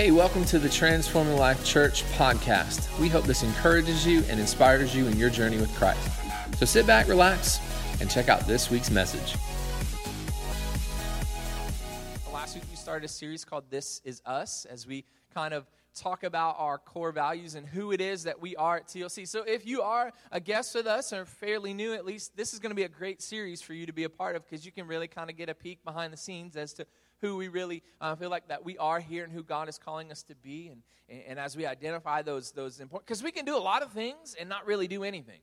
Hey, welcome to the Transforming Life Church podcast. We hope this encourages you and inspires you in your journey with Christ. So sit back, relax, and check out this week's message. Last week we started a series called This Is Us as we kind of talk about our core values and who it is that we are at TLC. So if you are a guest with us or fairly new, at least this is going to be a great series for you to be a part of because you can really kind of get a peek behind the scenes as to who we really uh, feel like that we are here and who God is calling us to be. And, and, and as we identify those, those important, because we can do a lot of things and not really do anything.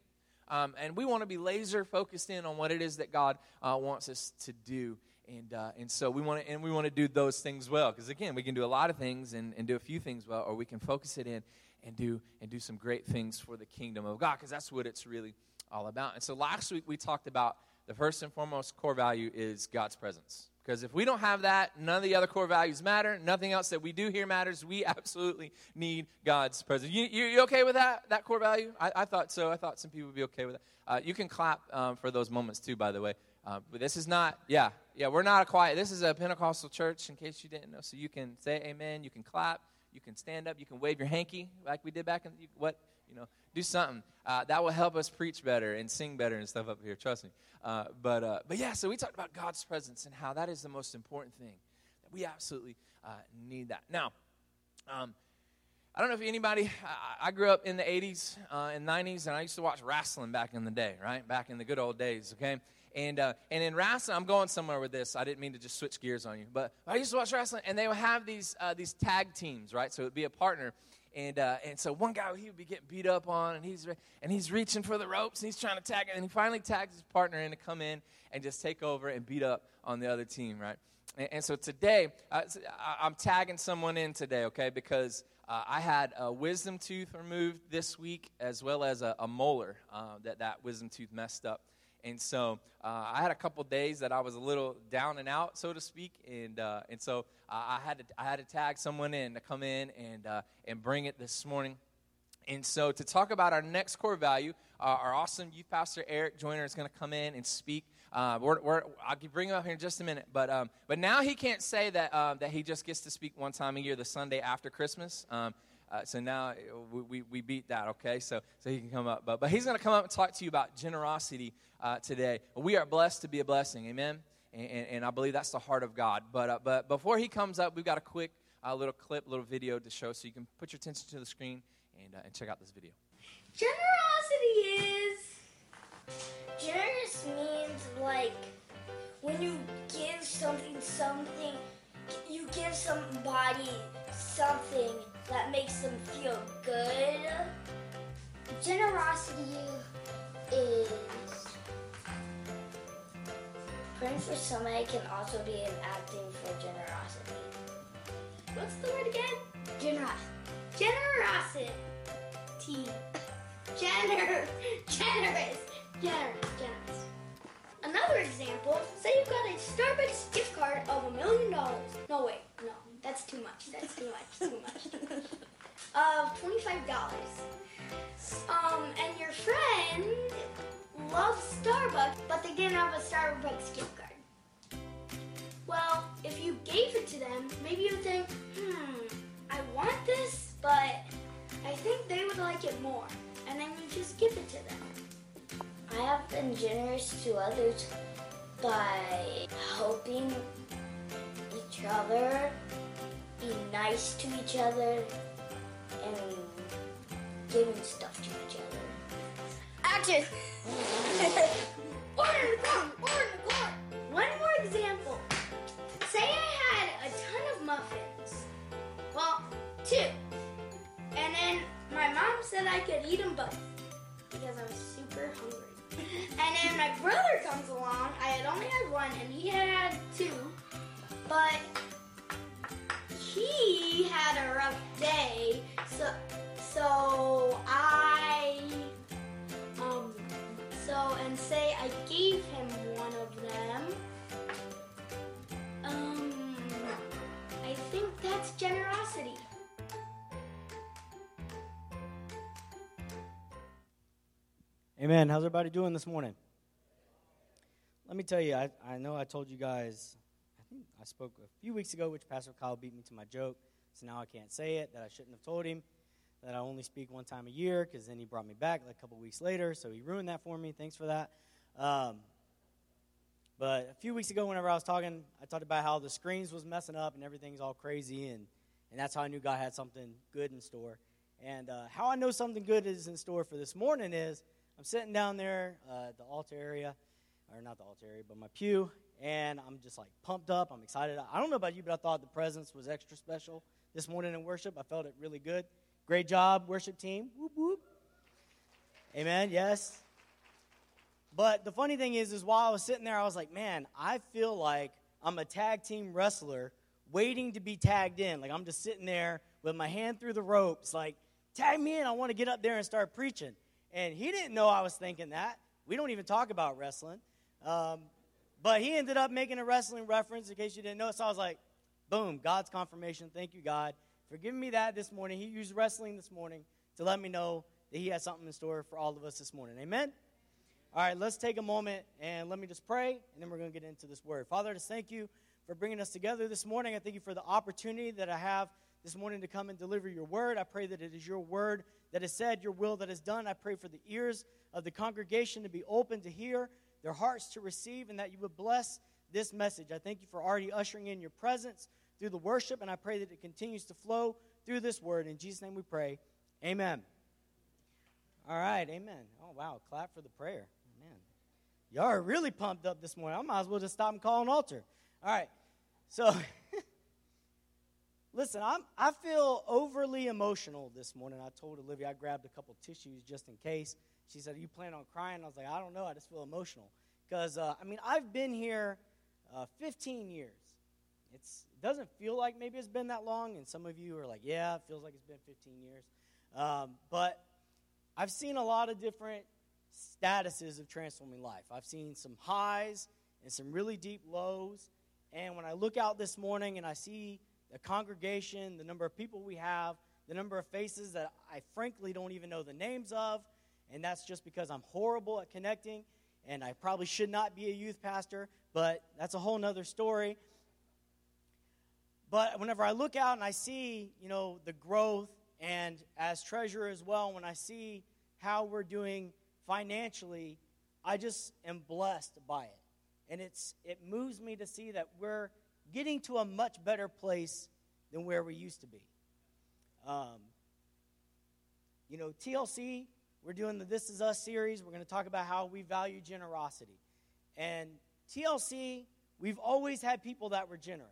Um, and we want to be laser focused in on what it is that God uh, wants us to do. And, uh, and so we want to and we want to do those things well because again we can do a lot of things and, and do a few things well or we can focus it in and do and do some great things for the kingdom of God because that's what it's really all about. And so last week we talked about the first and foremost core value is God's presence. Because if we don't have that, none of the other core values matter. Nothing else that we do here matters. We absolutely need God's presence. You, you, you okay with that, that core value? I, I, thought so. I thought some people would be okay with that. Uh, you can clap um, for those moments too, by the way. Uh, but this is not, yeah, yeah, we're not a quiet. This is a Pentecostal church, in case you didn't know. So you can say amen, you can clap, you can stand up, you can wave your hanky like we did back in, what, you know, do something. Uh, that will help us preach better and sing better and stuff up here, trust me. Uh, but, uh, but yeah, so we talked about God's presence and how that is the most important thing. That we absolutely uh, need that. Now, um, I don't know if anybody, I, I grew up in the 80s uh, and 90s, and I used to watch wrestling back in the day, right? Back in the good old days, okay? And, uh, and in wrestling, I'm going somewhere with this. I didn't mean to just switch gears on you. But I used to watch wrestling, and they would have these, uh, these tag teams, right? So it would be a partner. And, uh, and so one guy, he would be getting beat up on, and he's, and he's reaching for the ropes, and he's trying to tag it. And he finally tags his partner in to come in and just take over and beat up on the other team, right? And, and so today, uh, I'm tagging someone in today, okay? Because uh, I had a wisdom tooth removed this week, as well as a, a molar uh, that that wisdom tooth messed up. And so uh, I had a couple days that I was a little down and out, so to speak, and uh, and so uh, I had to I had to tag someone in to come in and uh, and bring it this morning. And so to talk about our next core value, uh, our awesome youth pastor Eric Joyner is going to come in and speak. Uh, we're, we're, I'll bring him up here in just a minute, but um, but now he can't say that um, that he just gets to speak one time a year, the Sunday after Christmas. Um, uh, so now uh, we, we, we, beat that, okay? So, so he can come up. But, but he's going to come up and talk to you about generosity uh, today. We are blessed to be a blessing, amen? And, and, and I believe that's the heart of God. But, uh, but before he comes up, we've got a quick uh, little clip, little video to show so you can put your attention to the screen and, uh, and check out this video. Generosity is. Generous means like when you give something, something, you give somebody something that makes them feel good. Generosity is praying for somebody can also be an acting for generosity. What's the word again? Generosity. Generosity. Gener- generous. Generous. Generous. Another example, say you've got a Starbucks gift card of a million dollars. No, wait, no. That's too much. That's too much. Too much. Of twenty-five dollars. Um, and your friend loves Starbucks, but they didn't have a Starbucks gift card. Well, if you gave it to them, maybe you'd think, hmm, I want this, but I think they would like it more. And then you just give it to them. I have been generous to others by helping each other be nice to each other and giving stuff to each other. Action! order the! Order the! One more example. Say I had a ton of muffins. Well, two. And then my mom said I could eat them both and then my brother comes along. I had only had one and he had two. But he had a rough day, so so I um so and say I gave him one of them. Um, I think that's generosity. Amen. How's everybody doing this morning? Let me tell you, I, I know I told you guys I think I spoke a few weeks ago, which Pastor Kyle beat me to my joke. so now I can't say it, that I shouldn't have told him, that I only speak one time a year, because then he brought me back like a couple weeks later, so he ruined that for me. Thanks for that. Um, but a few weeks ago, whenever I was talking, I talked about how the screens was messing up and everything's all crazy, and, and that's how I knew God had something good in store. And uh, how I know something good is in store for this morning is I'm sitting down there uh, the altar area, or not the altar area, but my pew, and I'm just like pumped up. I'm excited. I don't know about you, but I thought the presence was extra special this morning in worship. I felt it really good. Great job, worship team. Whoop, whoop. Amen. Yes. But the funny thing is, is while I was sitting there, I was like, man, I feel like I'm a tag team wrestler waiting to be tagged in. Like I'm just sitting there with my hand through the ropes, like, tag me in. I want to get up there and start preaching. And he didn't know I was thinking that. We don't even talk about wrestling. Um, but he ended up making a wrestling reference in case you didn't know. So I was like, boom, God's confirmation. Thank you, God, for giving me that this morning. He used wrestling this morning to let me know that he has something in store for all of us this morning. Amen? All right, let's take a moment and let me just pray, and then we're going to get into this word. Father, I just thank you for bringing us together this morning. I thank you for the opportunity that I have this morning to come and deliver your word. I pray that it is your word that is said, your will that is done. I pray for the ears of the congregation to be open to hear, their hearts to receive, and that you would bless this message. I thank you for already ushering in your presence through the worship, and I pray that it continues to flow through this word. In Jesus' name we pray. Amen. All right, amen. Oh, wow. Clap for the prayer. Man, y'all are really pumped up this morning. I might as well just stop and call an altar. All right. So, listen, I'm, I feel overly emotional this morning. I told Olivia I grabbed a couple tissues just in case. She said, Are you planning on crying? I was like, I don't know. I just feel emotional. Because, uh, I mean, I've been here uh, 15 years. It's, it doesn't feel like maybe it's been that long, and some of you are like, Yeah, it feels like it's been 15 years. Um, but I've seen a lot of different statuses of transforming life. I've seen some highs and some really deep lows. And when I look out this morning and I see the congregation, the number of people we have, the number of faces that I frankly don't even know the names of, and that's just because I'm horrible at connecting, and I probably should not be a youth pastor, but that's a whole nother story. But whenever I look out and I see, you know, the growth, and as treasurer as well, when I see how we're doing financially, I just am blessed by it. And it's, it moves me to see that we're getting to a much better place than where we used to be. Um, you know, TLC, we're doing the This Is Us series. We're going to talk about how we value generosity. And TLC, we've always had people that were generous.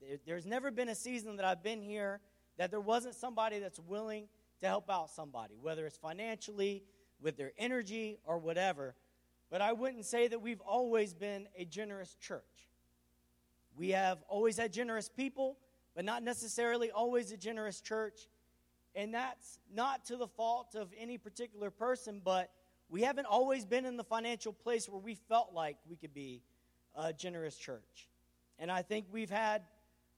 There, there's never been a season that I've been here that there wasn't somebody that's willing to help out somebody, whether it's financially, with their energy, or whatever. But I wouldn't say that we've always been a generous church. We have always had generous people, but not necessarily always a generous church. And that's not to the fault of any particular person, but we haven't always been in the financial place where we felt like we could be a generous church. And I think we've had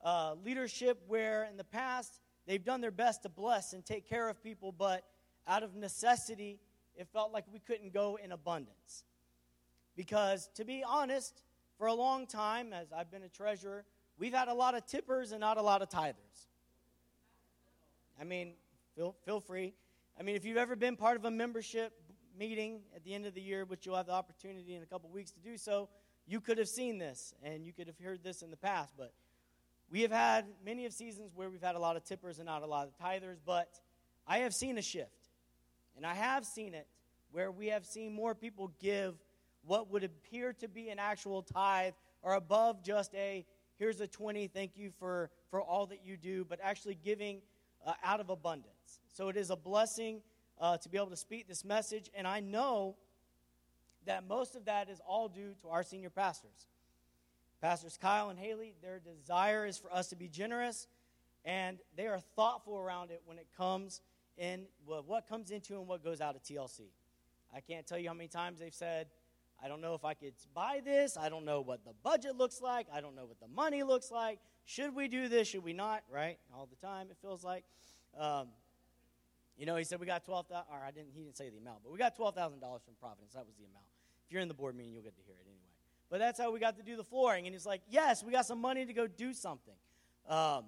uh, leadership where in the past they've done their best to bless and take care of people, but out of necessity, it felt like we couldn't go in abundance. Because to be honest, for a long time, as I've been a treasurer, we've had a lot of tippers and not a lot of tithers. I mean, feel, feel free. I mean, if you've ever been part of a membership meeting at the end of the year, which you'll have the opportunity in a couple weeks to do so, you could have seen this and you could have heard this in the past. But we have had many of seasons where we've had a lot of tippers and not a lot of tithers, but I have seen a shift. And I have seen it where we have seen more people give what would appear to be an actual tithe or above just a here's a 20 thank you for for all that you do but actually giving uh, out of abundance. So it is a blessing uh, to be able to speak this message and i know that most of that is all due to our senior pastors. Pastors kyle and haley their desire is for us to be generous and they are thoughtful around it when it comes in well, what comes into and what goes out of tlc i can't tell you how many times they've said I don't know if I could buy this. I don't know what the budget looks like. I don't know what the money looks like. Should we do this? Should we not? Right? All the time, it feels like. Um, you know, he said we got twelve thousand. Or I didn't. He didn't say the amount, but we got twelve thousand dollars from Providence. That was the amount. If you're in the board meeting, you'll get to hear it anyway. But that's how we got to do the flooring. And he's like, yes, we got some money to go do something. Um,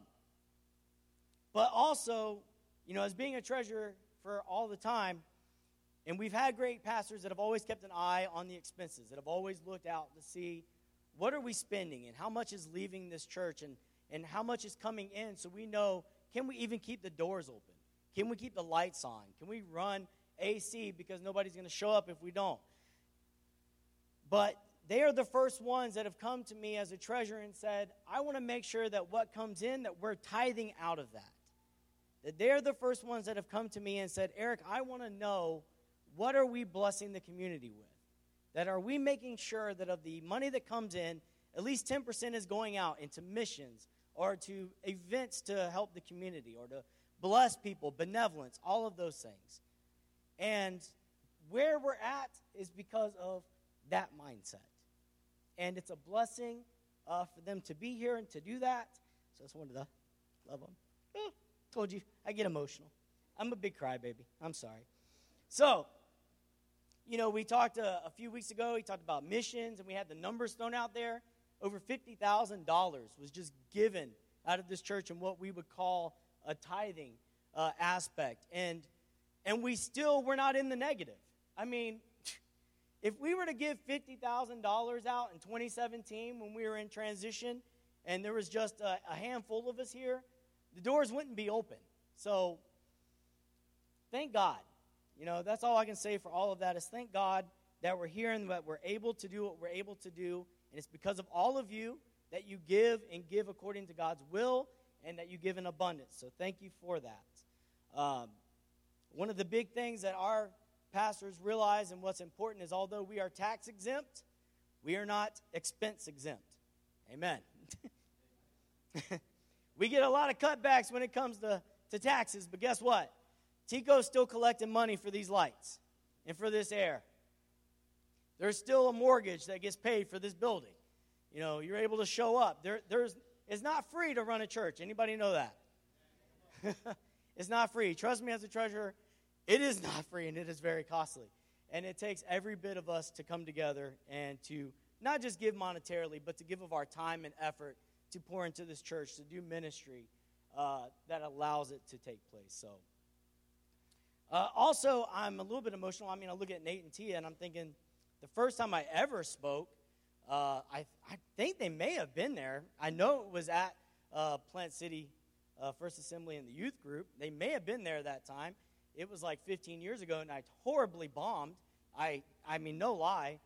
But also, you know, as being a treasurer for all the time, and we've had great pastors that have always kept an eye on the expenses, that have always looked out to see what are we spending and how much is leaving this church and, and how much is coming in so we know can we even keep the doors open? Can we keep the lights on? Can we run AC because nobody's going to show up if we don't? But they are the first ones that have come to me as a treasurer and said, I want to make sure that what comes in, that we're tithing out of that. That they're the first ones that have come to me and said, Eric, I want to know what are we blessing the community with? That are we making sure that of the money that comes in, at least 10% is going out into missions or to events to help the community or to bless people, benevolence, all of those things. And where we're at is because of that mindset. And it's a blessing uh, for them to be here and to do that. So that's one of the love them. Eh, told you, I get emotional. I'm a big crybaby. I'm sorry. So, you know, we talked a, uh, a few weeks ago, we talked about missions, and we had the numbers thrown out there. Over $50,000 was just given out of this church in what we would call a tithing uh, aspect. And, and we still were not in the negative. I mean, if we were to give $50,000 out in 2017 when we were in transition and there was just a, a handful of us here, the doors wouldn't be open. So, thank God you know, that's all I can say for all of that is thank God that we're here and that we're able to do what we're able to do. And it's because of all of you that you give and give according to God's will and that you give in abundance. So thank you for that. Um, one of the big things that our pastors realize and what's important is although we are tax exempt, we are not expense exempt. Amen. we get a lot of cutbacks when it comes to, to taxes, but guess what? TECO's still collecting money for these lights and for this air. There's still a mortgage that gets paid for this building. You know, you're able to show up. There, there's, it's not free to run a church. Anybody know that? it's not free. Trust me, as a treasurer, it is not free and it is very costly. And it takes every bit of us to come together and to not just give monetarily, but to give of our time and effort to pour into this church, to do ministry uh, that allows it to take place. So. Uh, also, I'm a little bit emotional. I mean, I look at Nate and Tia, and I'm thinking the first time I ever spoke, uh, I, I think they may have been there. I know it was at uh, Plant City uh, First Assembly in the youth group. They may have been there that time. It was like 15 years ago, and I horribly bombed. I, I mean, no lie.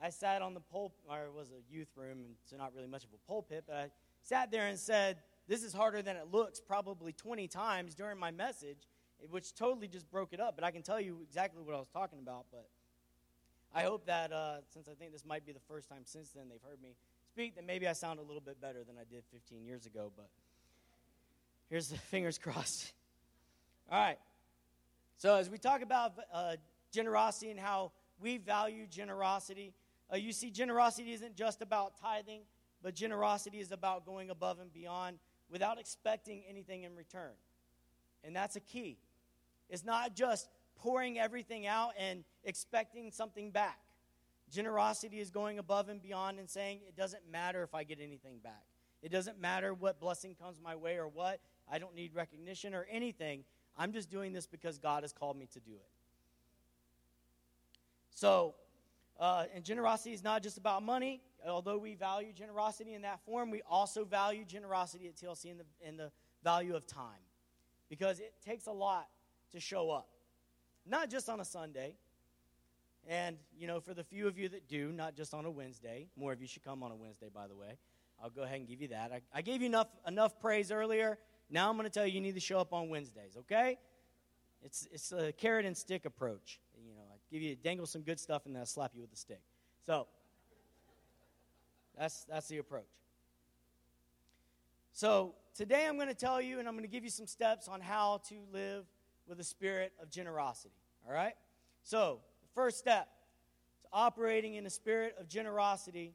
I sat on the pulpit, or it was a youth room, and so not really much of a pulpit, but I sat there and said, This is harder than it looks, probably 20 times during my message which totally just broke it up. But I can tell you exactly what I was talking about. But I hope that uh, since I think this might be the first time since then they've heard me speak, that maybe I sound a little bit better than I did 15 years ago. But here's the fingers crossed. All right. So as we talk about uh, generosity and how we value generosity, uh, you see, generosity isn't just about tithing, but generosity is about going above and beyond without expecting anything in return. And that's a key. It's not just pouring everything out and expecting something back. Generosity is going above and beyond and saying, it doesn't matter if I get anything back. It doesn't matter what blessing comes my way or what. I don't need recognition or anything. I'm just doing this because God has called me to do it. So, uh, and generosity is not just about money. Although we value generosity in that form, we also value generosity at TLC in the, in the value of time. Because it takes a lot to show up. Not just on a Sunday. And, you know, for the few of you that do, not just on a Wednesday, more of you should come on a Wednesday, by the way. I'll go ahead and give you that. I, I gave you enough, enough praise earlier. Now I'm going to tell you you need to show up on Wednesdays, okay? It's, it's a carrot and stick approach. You know, I give you, dangle some good stuff, and then I slap you with a stick. So, that's, that's the approach. So, today I'm going to tell you, and I'm going to give you some steps on how to live with a spirit of generosity. All right? So, the first step to operating in a spirit of generosity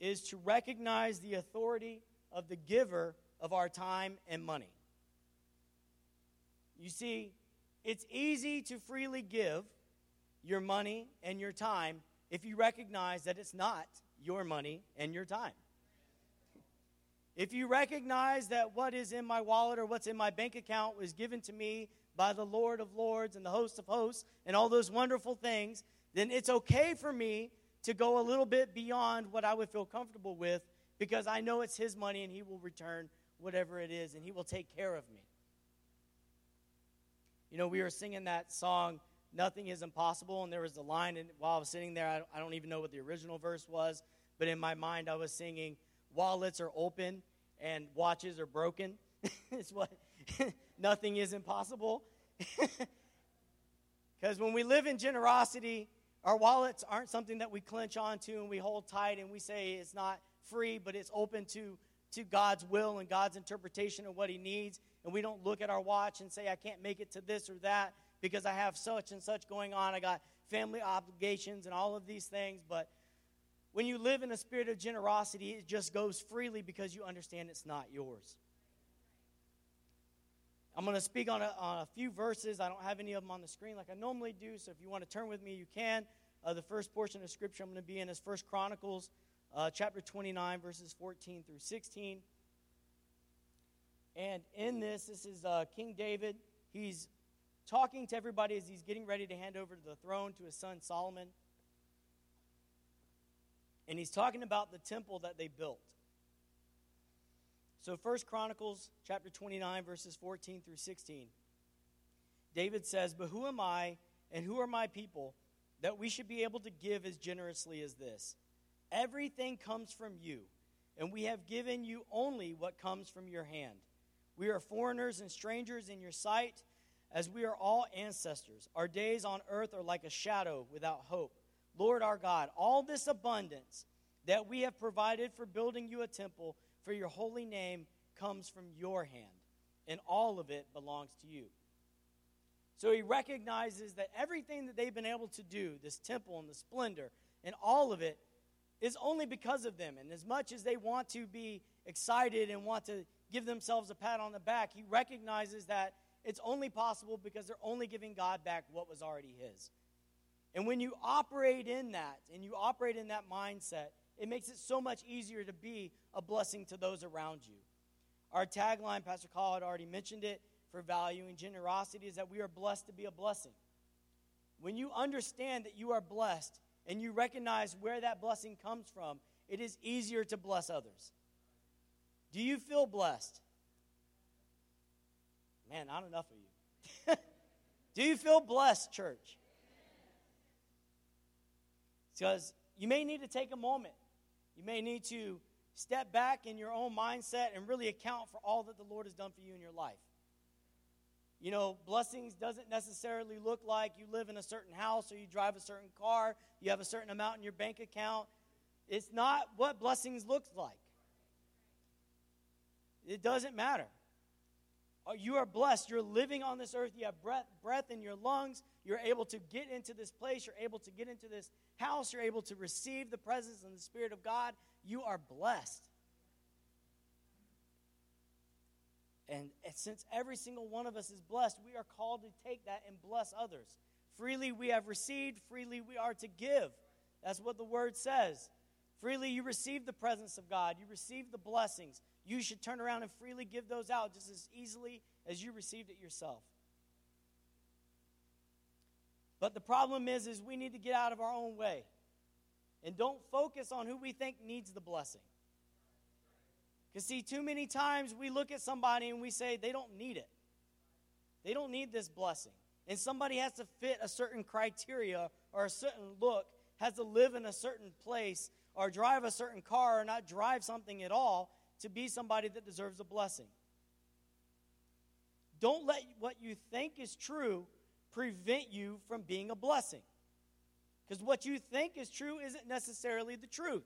is to recognize the authority of the giver of our time and money. You see, it's easy to freely give your money and your time if you recognize that it's not your money and your time. If you recognize that what is in my wallet or what's in my bank account was given to me by the Lord of Lords and the host of hosts and all those wonderful things, then it's okay for me to go a little bit beyond what I would feel comfortable with because I know it's His money and He will return whatever it is and He will take care of me. You know, we were singing that song, Nothing is Impossible, and there was a line, and while I was sitting there, I, I don't even know what the original verse was, but in my mind, I was singing, Wallets are open and watches are broken. it's what nothing is impossible. Because when we live in generosity, our wallets aren't something that we clench onto and we hold tight and we say it's not free, but it's open to, to God's will and God's interpretation of what He needs. And we don't look at our watch and say, I can't make it to this or that because I have such and such going on. I got family obligations and all of these things. But when you live in a spirit of generosity, it just goes freely because you understand it's not yours. I'm going to speak on a, on a, few verses. I don't have any of them on the screen like I normally do, so if you want to turn with me, you can. Uh, the first portion of scripture I'm going to be in is First Chronicles, uh, chapter 29, verses 14 through 16. And in this, this is uh, King David. He's talking to everybody as he's getting ready to hand over the throne to his son Solomon. And he's talking about the temple that they built. So, First Chronicles chapter 29, verses 14 through 16. David says, But who am I and who are my people that we should be able to give as generously as this? Everything comes from you, and we have given you only what comes from your hand. We are foreigners and strangers in your sight, as we are all ancestors. Our days on earth are like a shadow without hope. Lord our God, all this abundance that we have provided for building you a temple for your holy name comes from your hand, and all of it belongs to you. So he recognizes that everything that they've been able to do, this temple and the splendor, and all of it, is only because of them. And as much as they want to be excited and want to give themselves a pat on the back, he recognizes that it's only possible because they're only giving God back what was already his. And when you operate in that and you operate in that mindset, it makes it so much easier to be a blessing to those around you. Our tagline, Pastor Carl had already mentioned it, for value and generosity is that we are blessed to be a blessing. When you understand that you are blessed and you recognize where that blessing comes from, it is easier to bless others. Do you feel blessed? Man, not enough of you. Do you feel blessed, church? Because you may need to take a moment you may need to step back in your own mindset and really account for all that the Lord has done for you in your life. You know, blessings doesn't necessarily look like you live in a certain house or you drive a certain car, you have a certain amount in your bank account. It's not what blessings looks like. It doesn't matter. You are blessed. You're living on this earth. You have breath, breath in your lungs. You're able to get into this place. You're able to get into this house. You're able to receive the presence and the Spirit of God. You are blessed. And since every single one of us is blessed, we are called to take that and bless others. Freely we have received, freely we are to give. That's what the word says. Freely you receive the presence of God, you receive the blessings. You should turn around and freely give those out just as easily as you received it yourself. But the problem is is we need to get out of our own way. And don't focus on who we think needs the blessing. Because, see, too many times we look at somebody and we say they don't need it. They don't need this blessing. And somebody has to fit a certain criteria or a certain look, has to live in a certain place or drive a certain car or not drive something at all to be somebody that deserves a blessing. Don't let what you think is true prevent you from being a blessing. Because what you think is true isn't necessarily the truth.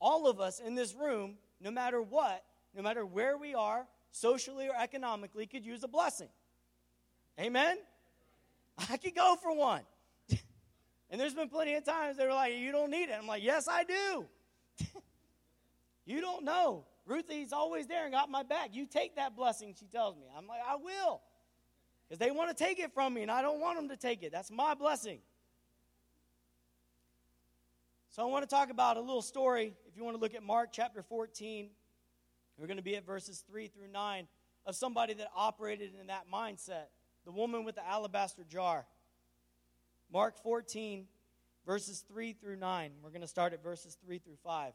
All of us in this room, no matter what, no matter where we are, socially or economically, could use a blessing. Amen? I could go for one. And there's been plenty of times they were like, You don't need it. I'm like, Yes, I do. you don't know. Ruthie's always there and got my back. You take that blessing, she tells me. I'm like, I will. Because they want to take it from me, and I don't want them to take it. That's my blessing. So I want to talk about a little story. If you want to look at Mark chapter 14, we're going to be at verses 3 through 9 of somebody that operated in that mindset the woman with the alabaster jar. Mark 14, verses 3 through 9. We're going to start at verses 3 through 5.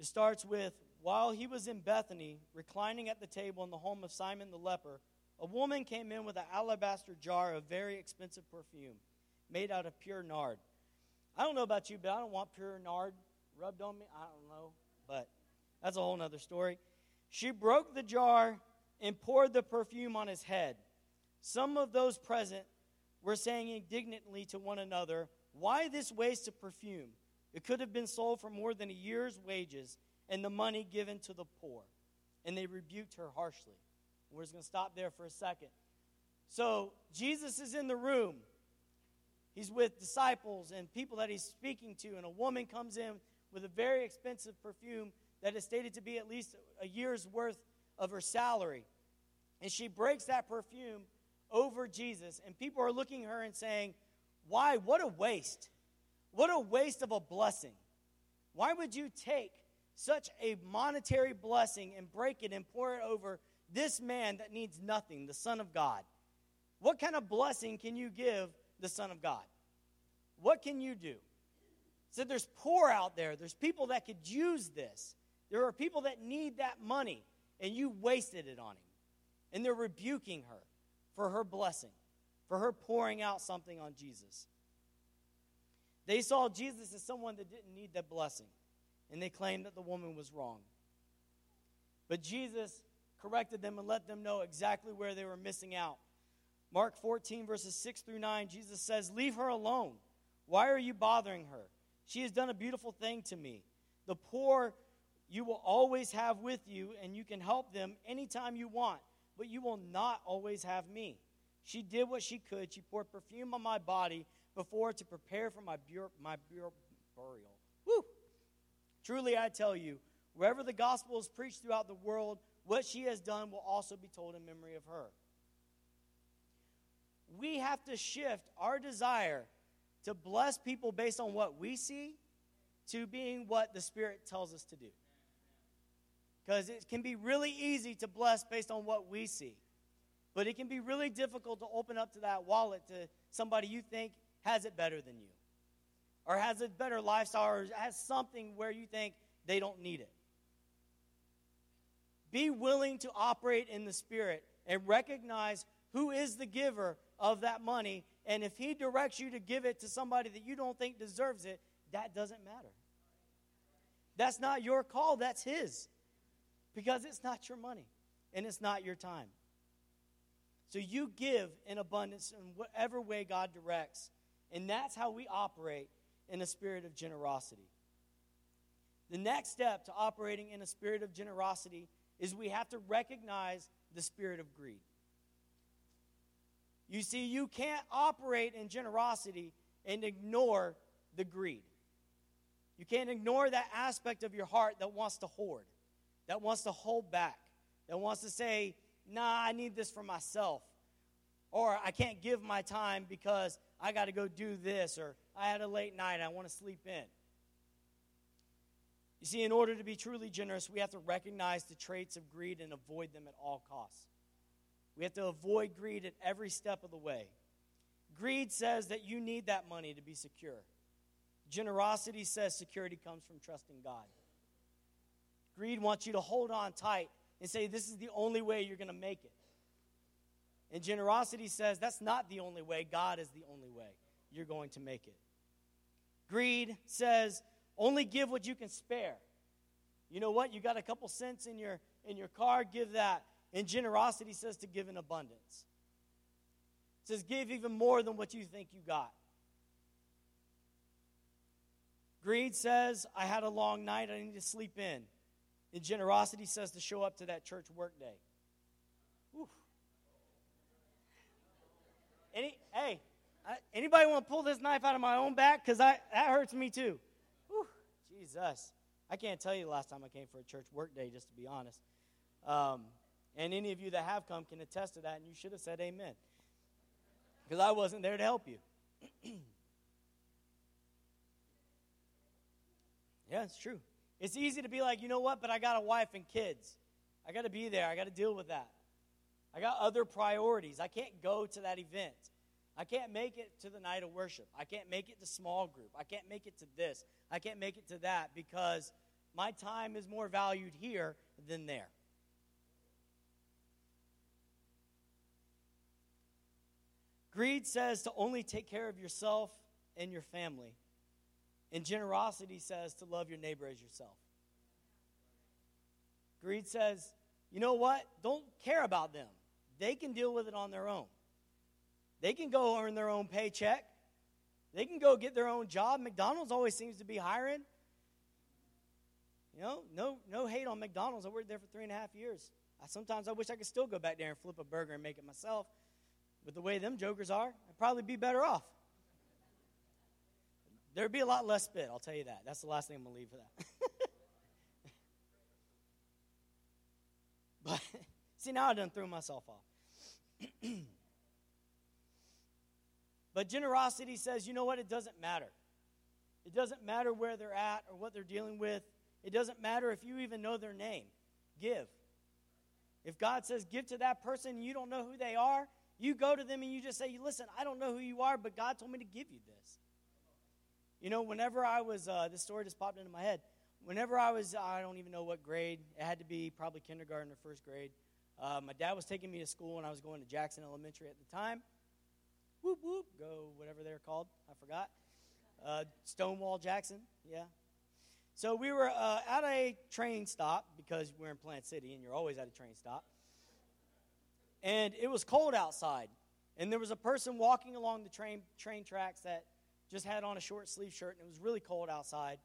It starts with While he was in Bethany, reclining at the table in the home of Simon the leper, a woman came in with an alabaster jar of very expensive perfume made out of pure nard. I don't know about you, but I don't want pure nard rubbed on me. I don't know, but that's a whole other story. She broke the jar and poured the perfume on his head. Some of those present were saying indignantly to one another, Why this waste of perfume? It could have been sold for more than a year's wages and the money given to the poor. And they rebuked her harshly. We're just going to stop there for a second. So, Jesus is in the room. He's with disciples and people that he's speaking to, and a woman comes in with a very expensive perfume that is stated to be at least a year's worth of her salary. And she breaks that perfume over Jesus, and people are looking at her and saying, Why? What a waste. What a waste of a blessing. Why would you take such a monetary blessing and break it and pour it over this man that needs nothing, the Son of God? What kind of blessing can you give the Son of God? What can you do? So there's poor out there. There's people that could use this. There are people that need that money, and you wasted it on him. And they're rebuking her for her blessing, for her pouring out something on Jesus. They saw Jesus as someone that didn't need that blessing, and they claimed that the woman was wrong. But Jesus corrected them and let them know exactly where they were missing out. Mark 14, verses 6 through 9, Jesus says, Leave her alone. Why are you bothering her? She has done a beautiful thing to me. The poor you will always have with you, and you can help them anytime you want but you will not always have me. She did what she could. She poured perfume on my body before to prepare for my, bur- my bur- burial. Woo! Truly, I tell you, wherever the gospel is preached throughout the world, what she has done will also be told in memory of her. We have to shift our desire to bless people based on what we see to being what the Spirit tells us to do. Because it can be really easy to bless based on what we see. But it can be really difficult to open up to that wallet to somebody you think has it better than you, or has a better lifestyle, or has something where you think they don't need it. Be willing to operate in the Spirit and recognize who is the giver of that money. And if He directs you to give it to somebody that you don't think deserves it, that doesn't matter. That's not your call, that's His because it's not your money and it's not your time. So you give in abundance in whatever way God directs. And that's how we operate in a spirit of generosity. The next step to operating in a spirit of generosity is we have to recognize the spirit of greed. You see, you can't operate in generosity and ignore the greed. You can't ignore that aspect of your heart that wants to hoard that wants to hold back, that wants to say, nah, I need this for myself. Or I can't give my time because I got to go do this, or I had a late night, I want to sleep in. You see, in order to be truly generous, we have to recognize the traits of greed and avoid them at all costs. We have to avoid greed at every step of the way. Greed says that you need that money to be secure. Generosity says security comes from trusting God. Greed wants you to hold on tight and say, This is the only way you're going to make it. And generosity says, That's not the only way. God is the only way you're going to make it. Greed says, Only give what you can spare. You know what? You got a couple cents in your, in your car, give that. And generosity says to give in abundance. It says, Give even more than what you think you got. Greed says, I had a long night, I need to sleep in. And generosity says to show up to that church workday. I, anybody want to pull this knife out of my own back? Because that hurts me too. Whew, Jesus. I can't tell you the last time I came for a church work day, just to be honest. Um, and any of you that have come can attest to that, and you should have said amen. Because I wasn't there to help you. yeah, it's true. It's easy to be like, you know what, but I got a wife and kids. I got to be there. I got to deal with that. I got other priorities. I can't go to that event. I can't make it to the night of worship. I can't make it to small group. I can't make it to this. I can't make it to that because my time is more valued here than there. Greed says to only take care of yourself and your family. And generosity says to love your neighbor as yourself. Greed says, you know what? Don't care about them. They can deal with it on their own. They can go earn their own paycheck. They can go get their own job. McDonald's always seems to be hiring. You know, no, no hate on McDonald's. I worked there for three and a half years. I, sometimes I wish I could still go back there and flip a burger and make it myself. But the way them jokers are, I'd probably be better off. There'd be a lot less spit, I'll tell you that. That's the last thing I'm going to leave for that. but see, now I done threw myself off. but generosity says, you know what? It doesn't matter. It doesn't matter where they're at or what they're dealing with. It doesn't matter if you even know their name. Give. If God says give to that person and you don't know who they are, you go to them and you just say, listen, I don't know who you are, but God told me to give you this. You know, whenever I was, uh, this story just popped into my head. Whenever I was, I don't even know what grade, it had to be probably kindergarten or first grade. Uh, my dad was taking me to school when I was going to Jackson Elementary at the time. Whoop, whoop, go, whatever they're called. I forgot. Uh, Stonewall Jackson, yeah. So we were uh, at a train stop because we're in Plant City and you're always at a train stop and it was cold outside. And there was a person walking along the train, train tracks that just had on a short sleeve shirt, and it was really cold outside.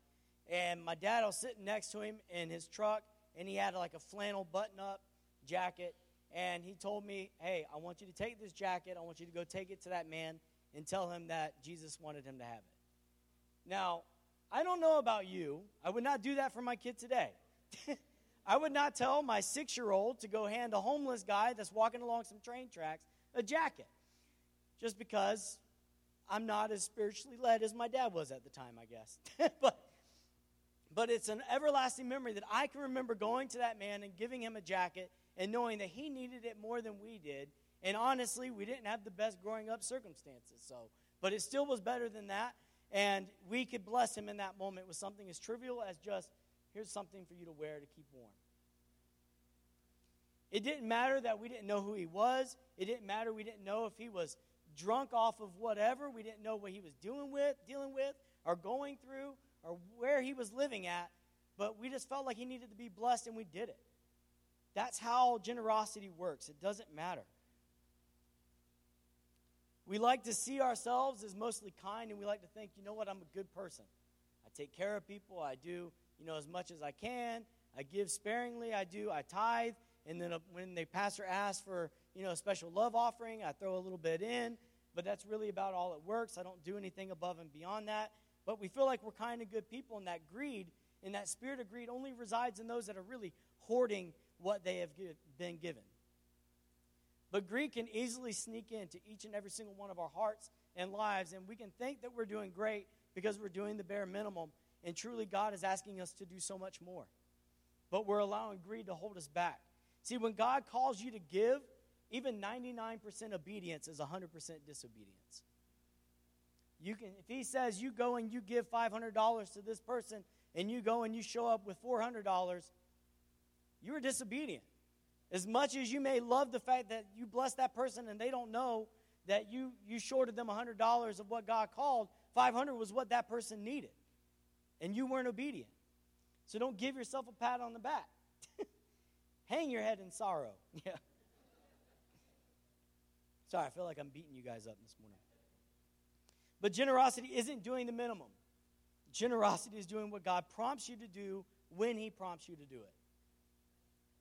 And my dad was sitting next to him in his truck, and he had like a flannel button up jacket. And he told me, Hey, I want you to take this jacket. I want you to go take it to that man and tell him that Jesus wanted him to have it. Now, I don't know about you. I would not do that for my kid today. I would not tell my six year old to go hand a homeless guy that's walking along some train tracks a jacket just because I'm not as spiritually led as my dad was at the time, I guess. but, but it's an everlasting memory that I can remember going to that man and giving him a jacket and knowing that he needed it more than we did. And honestly, we didn't have the best growing up circumstances. So, but it still was better than that. And we could bless him in that moment with something as trivial as just Here's something for you to wear to keep warm. It didn't matter that we didn't know who he was. It didn't matter we didn't know if he was drunk off of whatever. We didn't know what he was doing with, dealing with, or going through, or where he was living at. But we just felt like he needed to be blessed, and we did it. That's how generosity works. It doesn't matter. We like to see ourselves as mostly kind, and we like to think, you know what, I'm a good person. I take care of people. I do you know, as much as I can. I give sparingly. I do. I tithe. And then uh, when the pastor asks for, you know, a special love offering, I throw a little bit in. But that's really about all it works. I don't do anything above and beyond that. But we feel like we're kind of good people, and that greed and that spirit of greed only resides in those that are really hoarding what they have been given. But greed can easily sneak into each and every single one of our hearts and lives, and we can think that we're doing great because we're doing the bare minimum and truly, God is asking us to do so much more. But we're allowing greed to hold us back. See, when God calls you to give, even 99% obedience is 100% disobedience. You can, if he says you go and you give $500 to this person and you go and you show up with $400, you were disobedient. As much as you may love the fact that you bless that person and they don't know that you, you shorted them $100 of what God called, 500 was what that person needed and you weren't obedient. So don't give yourself a pat on the back. Hang your head in sorrow. Yeah. Sorry, I feel like I'm beating you guys up this morning. But generosity isn't doing the minimum. Generosity is doing what God prompts you to do when He prompts you to do it.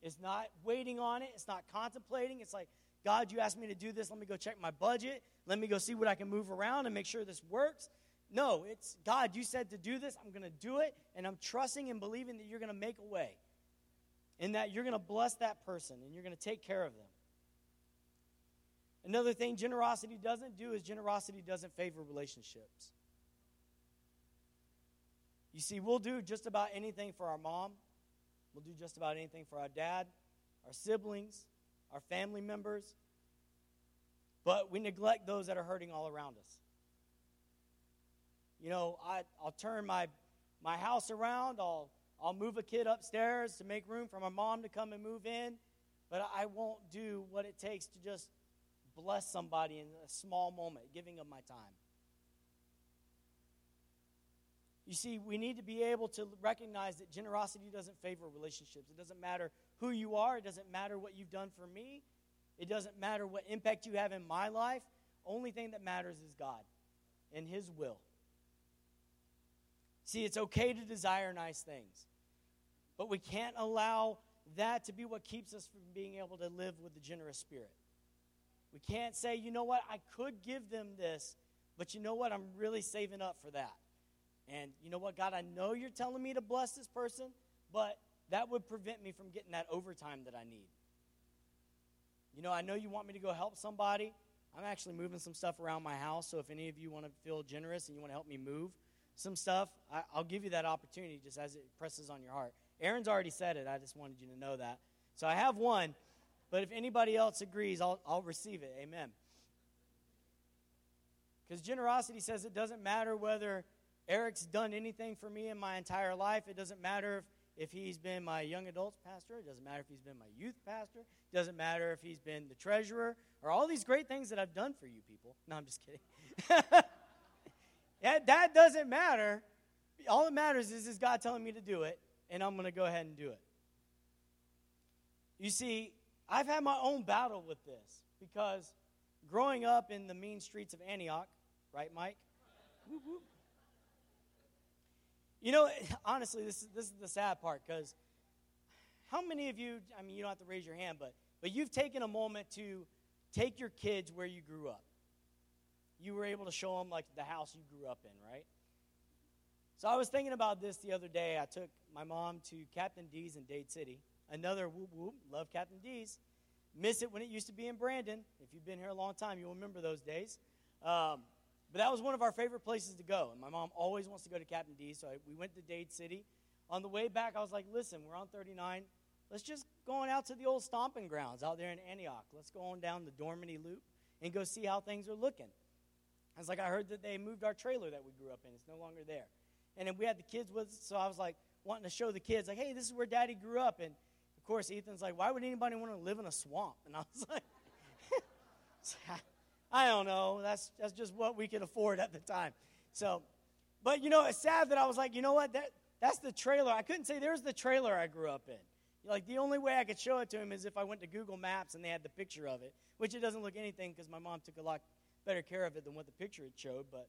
It's not waiting on it, it's not contemplating. It's like, God, you asked me to do this. Let me go check my budget. Let me go see what I can move around and make sure this works. No, it's God, you said to do this. I'm going to do it. And I'm trusting and believing that you're going to make a way. And that you're going to bless that person and you're going to take care of them. Another thing generosity doesn't do is generosity doesn't favor relationships. You see, we'll do just about anything for our mom, we'll do just about anything for our dad, our siblings, our family members, but we neglect those that are hurting all around us. You know, I, I'll turn my, my house around, I'll, I'll move a kid upstairs to make room for my mom to come and move in, but I won't do what it takes to just bless somebody in a small moment, giving them my time. You see, we need to be able to recognize that generosity doesn't favor relationships. It doesn't matter who you are, it doesn't matter what you've done for me, it doesn't matter what impact you have in my life. Only thing that matters is God and His will. See, it's okay to desire nice things, but we can't allow that to be what keeps us from being able to live with the generous spirit. We can't say, you know what, I could give them this, but you know what, I'm really saving up for that. And you know what, God, I know you're telling me to bless this person, but that would prevent me from getting that overtime that I need. You know, I know you want me to go help somebody. I'm actually moving some stuff around my house, so if any of you want to feel generous and you want to help me move some stuff, I, will give you that opportunity just as it presses on your heart. Aaron's already said it. I just wanted you to know that. So I have one, but if anybody else agrees, I'll, I'll receive it. Amen. Because generosity says it doesn't matter whether Eric's done anything for me in my entire life. It doesn't matter if, if he's been my young adults pastor. It doesn't matter if he's been my youth pastor. It doesn't matter if he's been the treasurer or all these great things that I've done for you people. No, I'm just kidding. that, that doesn't matter. All that matters is, is God telling me to do it, and I'm going to go ahead and do it. You see, I've had my own battle with this because growing up in the mean streets of Antioch, right, Mike? You know, honestly, this is, this is the sad part because how many of you, I mean, you don't have to raise your hand, but, but you've taken a moment to take your kids where you grew up. You were able to show them, like, the house you grew up in, right? So I was thinking about this the other day. I took my mom to Captain D's in Dade City. Another whoop whoop, love Captain D's. Miss it when it used to be in Brandon. If you've been here a long time, you'll remember those days. Um, but that was one of our favorite places to go. And my mom always wants to go to Captain D, so I, we went to Dade City. On the way back, I was like, listen, we're on 39. Let's just go on out to the old stomping grounds out there in Antioch. Let's go on down the Dormany Loop and go see how things are looking. I was like, I heard that they moved our trailer that we grew up in. It's no longer there. And then we had the kids with us, so I was like, wanting to show the kids, like, hey, this is where daddy grew up. And of course, Ethan's like, why would anybody want to live in a swamp? And I was like, I don't know. That's, that's just what we could afford at the time. So, but you know, it's sad that I was like, you know what? That, that's the trailer. I couldn't say there's the trailer I grew up in. Like, the only way I could show it to him is if I went to Google Maps and they had the picture of it, which it doesn't look anything because my mom took a lot better care of it than what the picture had showed. But,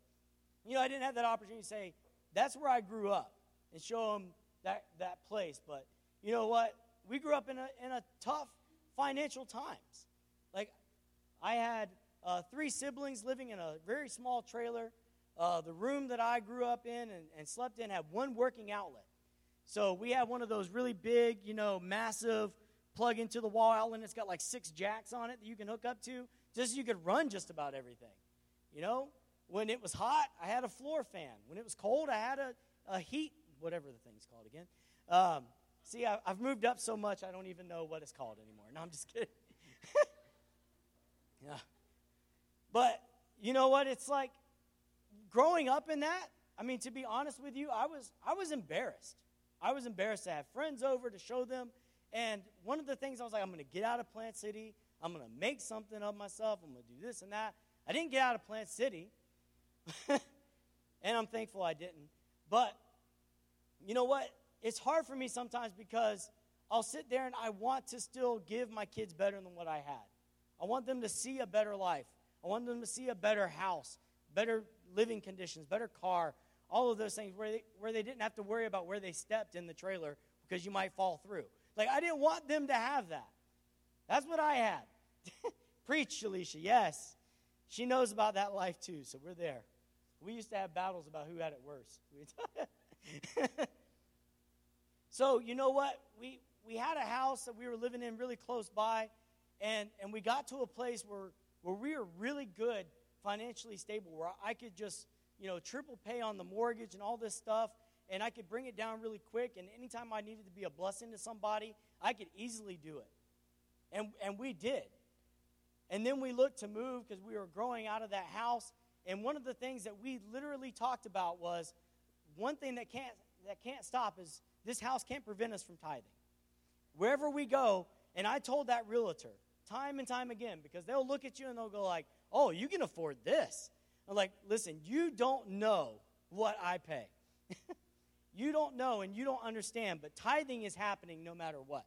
you know, I didn't have that opportunity to say, that's where I grew up and show him that, that place. But, you know what? We grew up in a, in a tough financial times. Like, I had uh, three siblings living in a very small trailer. Uh, the room that I grew up in and, and slept in had one working outlet. So we had one of those really big, you know, massive plug into the wall outlet. It's got like six jacks on it that you can hook up to, just so you could run just about everything. You know, when it was hot, I had a floor fan. When it was cold, I had a, a heat, whatever the thing's called again. Um, see, I, I've moved up so much, I don't even know what it's called anymore. No, I'm just kidding. yeah. But you know what? It's like growing up in that. I mean, to be honest with you, I was I was embarrassed. I was embarrassed to have friends over to show them. And one of the things I was like, I'm going to get out of Plant City. I'm going to make something of myself. I'm going to do this and that. I didn't get out of Plant City. and I'm thankful I didn't. But you know what? It's hard for me sometimes because I'll sit there and I want to still give my kids better than what I had. I want them to see a better life. I want them to see a better house, better living conditions, better car, all of those things where they, where they didn't have to worry about where they stepped in the trailer because you might fall through. Like, I didn't want them to have that. That's what I had. Preach, Alicia, yes. She knows about that life too, so we're there. We used to have battles about who had it worse. so, you know what? We, we had a house that we were living in really close by, and, and we got to a place where where we are really good, financially stable, where I could just, you know, triple pay on the mortgage and all this stuff, and I could bring it down really quick. And anytime I needed to be a blessing to somebody, I could easily do it. And, and we did. And then we looked to move because we were growing out of that house. And one of the things that we literally talked about was one thing that can't, that can't stop is this house can't prevent us from tithing. Wherever we go, and I told that realtor time and time again because they'll look at you and they'll go like, "Oh, you can afford this." I'm like, "Listen, you don't know what I pay. you don't know and you don't understand, but tithing is happening no matter what.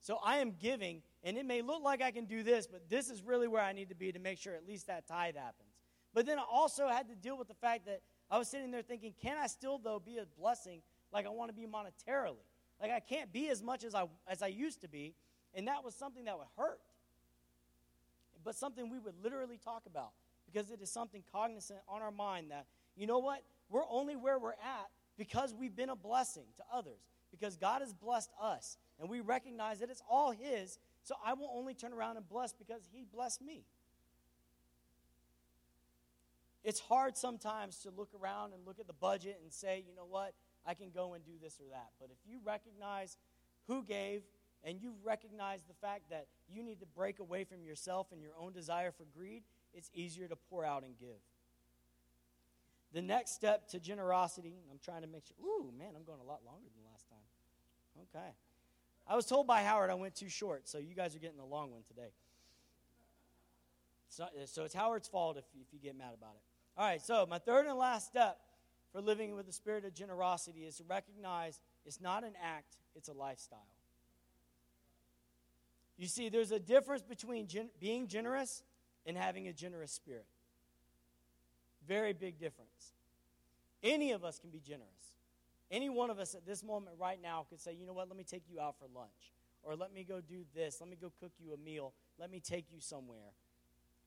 So I am giving, and it may look like I can do this, but this is really where I need to be to make sure at least that tithe happens. But then I also had to deal with the fact that I was sitting there thinking, can I still, though, be a blessing like I want to be monetarily? Like I can't be as much as I, as I used to be, and that was something that would hurt. But something we would literally talk about because it is something cognizant on our mind that, you know what? We're only where we're at because we've been a blessing to others, because God has blessed us, and we recognize that it's all His, so I will only turn around and bless because He blessed me. It's hard sometimes to look around and look at the budget and say, you know what, I can go and do this or that. But if you recognize who gave and you recognize the fact that you need to break away from yourself and your own desire for greed, it's easier to pour out and give. The next step to generosity, I'm trying to make sure, ooh, man, I'm going a lot longer than last time. Okay. I was told by Howard I went too short, so you guys are getting the long one today. So, it's Howard's fault if, if you get mad about it. All right, so my third and last step for living with the spirit of generosity is to recognize it's not an act, it's a lifestyle. You see, there's a difference between gen- being generous and having a generous spirit. Very big difference. Any of us can be generous. Any one of us at this moment right now could say, you know what, let me take you out for lunch. Or let me go do this. Let me go cook you a meal. Let me take you somewhere.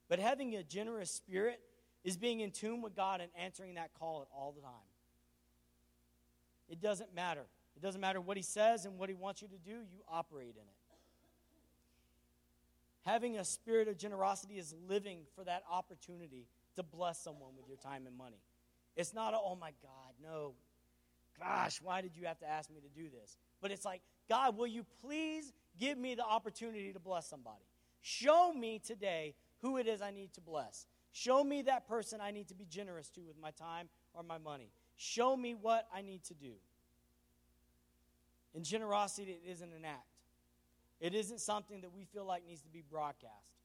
But having a generous spirit is being in tune with God and answering that call at all the time. It doesn't matter. It doesn't matter what He says and what He wants you to do, you operate in it. Having a spirit of generosity is living for that opportunity to bless someone with your time and money. It's not a, oh my God, no. Gosh, why did you have to ask me to do this? But it's like, God, will you please give me the opportunity to bless somebody? Show me today who it is I need to bless. Show me that person I need to be generous to with my time or my money. Show me what I need to do. In generosity, it isn't an act, it isn't something that we feel like needs to be broadcast.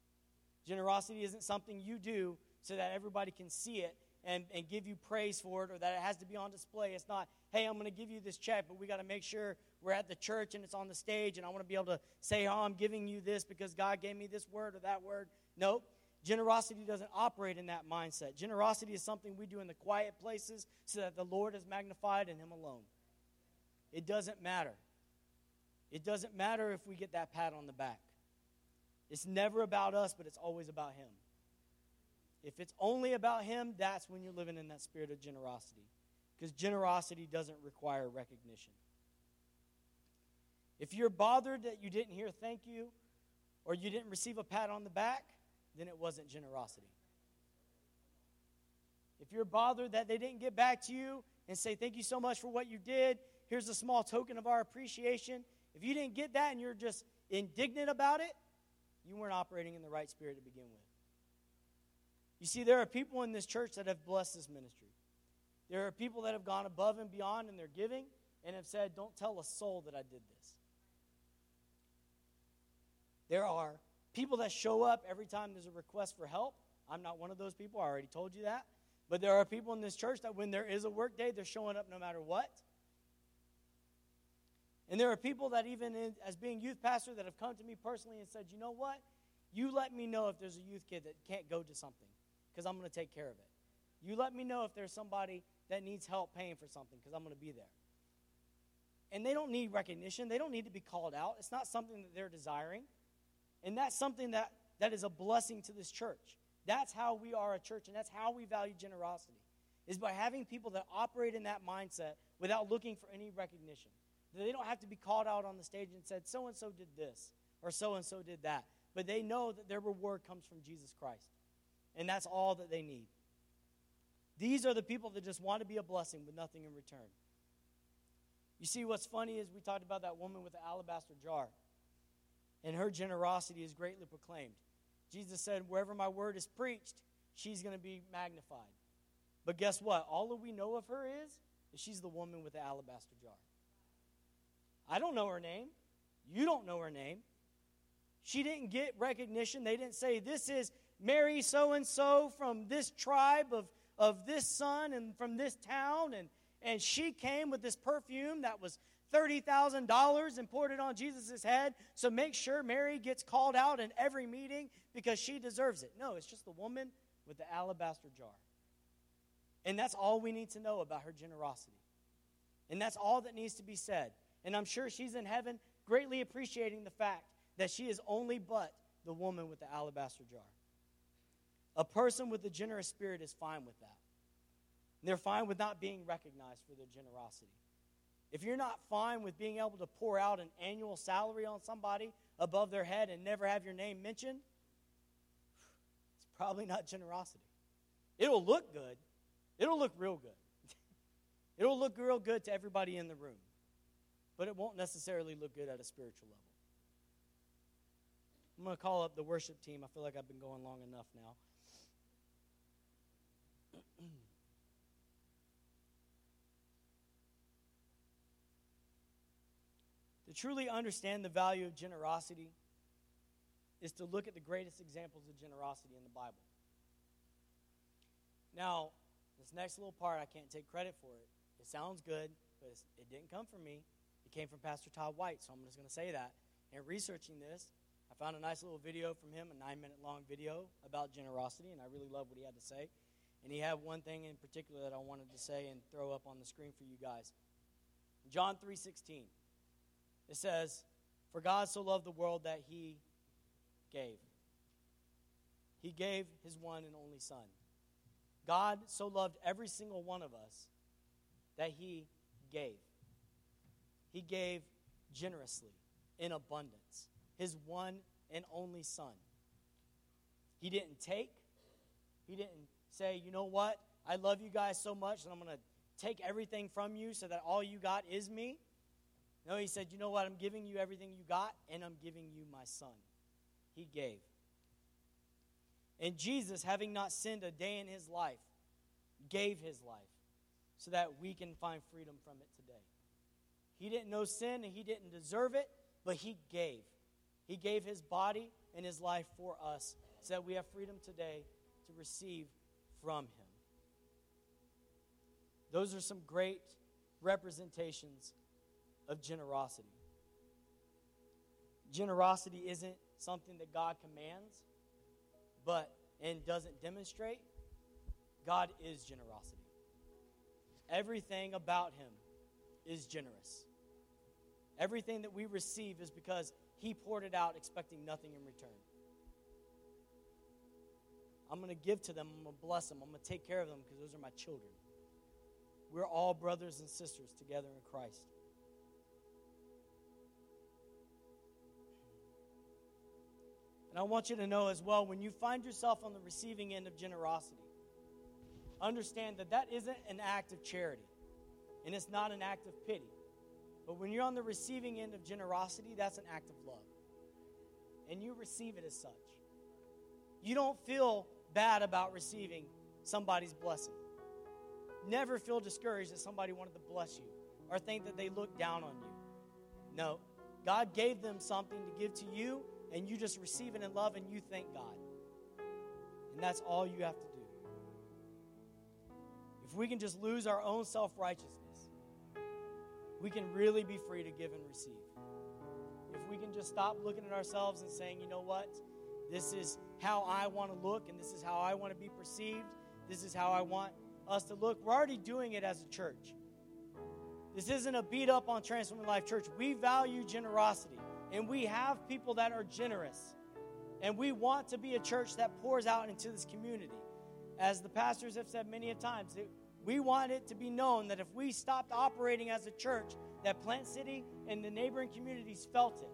Generosity isn't something you do so that everybody can see it and, and give you praise for it or that it has to be on display. It's not, hey, I'm going to give you this check, but we got to make sure we're at the church and it's on the stage and I want to be able to say, oh, I'm giving you this because God gave me this word or that word. Nope. Generosity doesn't operate in that mindset. Generosity is something we do in the quiet places so that the Lord is magnified and Him alone. It doesn't matter. It doesn't matter if we get that pat on the back. It's never about us, but it's always about Him. If it's only about Him, that's when you're living in that spirit of generosity. Because generosity doesn't require recognition. If you're bothered that you didn't hear thank you or you didn't receive a pat on the back, then it wasn't generosity. If you're bothered that they didn't get back to you and say, Thank you so much for what you did, here's a small token of our appreciation. If you didn't get that and you're just indignant about it, you weren't operating in the right spirit to begin with. You see, there are people in this church that have blessed this ministry. There are people that have gone above and beyond in their giving and have said, Don't tell a soul that I did this. There are people that show up every time there's a request for help. I'm not one of those people. I already told you that. But there are people in this church that when there is a work day, they're showing up no matter what. And there are people that, even in, as being youth pastor, that have come to me personally and said, you know what? You let me know if there's a youth kid that can't go to something because I'm going to take care of it. You let me know if there's somebody that needs help paying for something because I'm going to be there. And they don't need recognition, they don't need to be called out. It's not something that they're desiring. And that's something that, that is a blessing to this church. That's how we are a church, and that's how we value generosity, is by having people that operate in that mindset without looking for any recognition. They don't have to be called out on the stage and said, so and so did this, or so and so did that. But they know that their reward comes from Jesus Christ. And that's all that they need. These are the people that just want to be a blessing with nothing in return. You see, what's funny is we talked about that woman with the alabaster jar, and her generosity is greatly proclaimed. Jesus said, Wherever my word is preached, she's going to be magnified. But guess what? All that we know of her is, is she's the woman with the alabaster jar. I don't know her name. You don't know her name. She didn't get recognition. They didn't say, This is Mary so and so from this tribe of, of this son and from this town. And, and she came with this perfume that was $30,000 and poured it on Jesus' head. So make sure Mary gets called out in every meeting because she deserves it. No, it's just the woman with the alabaster jar. And that's all we need to know about her generosity. And that's all that needs to be said. And I'm sure she's in heaven greatly appreciating the fact that she is only but the woman with the alabaster jar. A person with a generous spirit is fine with that. They're fine with not being recognized for their generosity. If you're not fine with being able to pour out an annual salary on somebody above their head and never have your name mentioned, it's probably not generosity. It'll look good. It'll look real good. It'll look real good to everybody in the room, but it won't necessarily look good at a spiritual level. I'm going to call up the worship team. I feel like I've been going long enough now. to truly understand the value of generosity is to look at the greatest examples of generosity in the Bible. Now, this next little part, I can't take credit for it. It sounds good, but it didn't come from me. Came from Pastor Todd White, so I'm just going to say that. And researching this, I found a nice little video from him, a nine minute long video about generosity, and I really love what he had to say. And he had one thing in particular that I wanted to say and throw up on the screen for you guys. John 3:16. It says, "For God so loved the world that he gave. He gave his one and only son. God so loved every single one of us that he gave. He gave generously, in abundance, his one and only son. He didn't take, he didn't say, you know what? I love you guys so much that I'm going to take everything from you so that all you got is me. No, he said, you know what? I'm giving you everything you got, and I'm giving you my son. He gave. And Jesus, having not sinned a day in his life, gave his life so that we can find freedom from it. He didn't know sin and he didn't deserve it, but he gave. He gave his body and his life for us so that we have freedom today to receive from him. Those are some great representations of generosity. Generosity isn't something that God commands, but and doesn't demonstrate. God is generosity. Everything about him is generous. Everything that we receive is because he poured it out expecting nothing in return. I'm going to give to them. I'm going to bless them. I'm going to take care of them because those are my children. We're all brothers and sisters together in Christ. And I want you to know as well when you find yourself on the receiving end of generosity, understand that that isn't an act of charity and it's not an act of pity. But when you're on the receiving end of generosity, that's an act of love. And you receive it as such. You don't feel bad about receiving somebody's blessing. Never feel discouraged that somebody wanted to bless you or think that they look down on you. No, God gave them something to give to you, and you just receive it in love and you thank God. And that's all you have to do. If we can just lose our own self righteousness, we can really be free to give and receive. If we can just stop looking at ourselves and saying, you know what? This is how I want to look, and this is how I want to be perceived. This is how I want us to look. We're already doing it as a church. This isn't a beat up on Transforming Life Church. We value generosity, and we have people that are generous. And we want to be a church that pours out into this community. As the pastors have said many a times, we want it to be known that if we stopped operating as a church, that Plant City and the neighboring communities felt it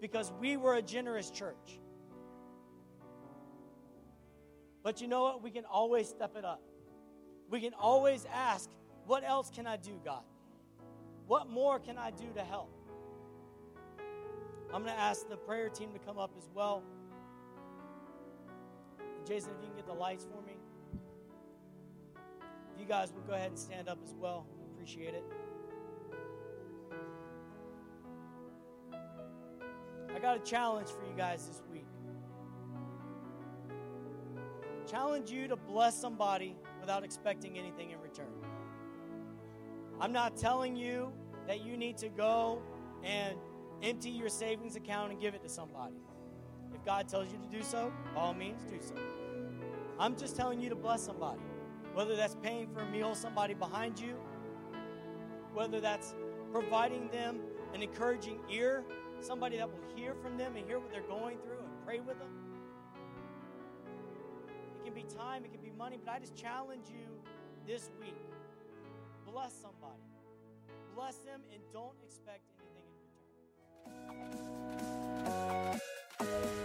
because we were a generous church. But you know what? We can always step it up. We can always ask, What else can I do, God? What more can I do to help? I'm going to ask the prayer team to come up as well. Jason, if you can get the lights for me. You guys would go ahead and stand up as well, appreciate it. I got a challenge for you guys this week. Challenge you to bless somebody without expecting anything in return. I'm not telling you that you need to go and empty your savings account and give it to somebody. If God tells you to do so, by all means, do so. I'm just telling you to bless somebody. Whether that's paying for a meal, somebody behind you, whether that's providing them an encouraging ear, somebody that will hear from them and hear what they're going through and pray with them. It can be time, it can be money, but I just challenge you this week bless somebody. Bless them and don't expect anything in return.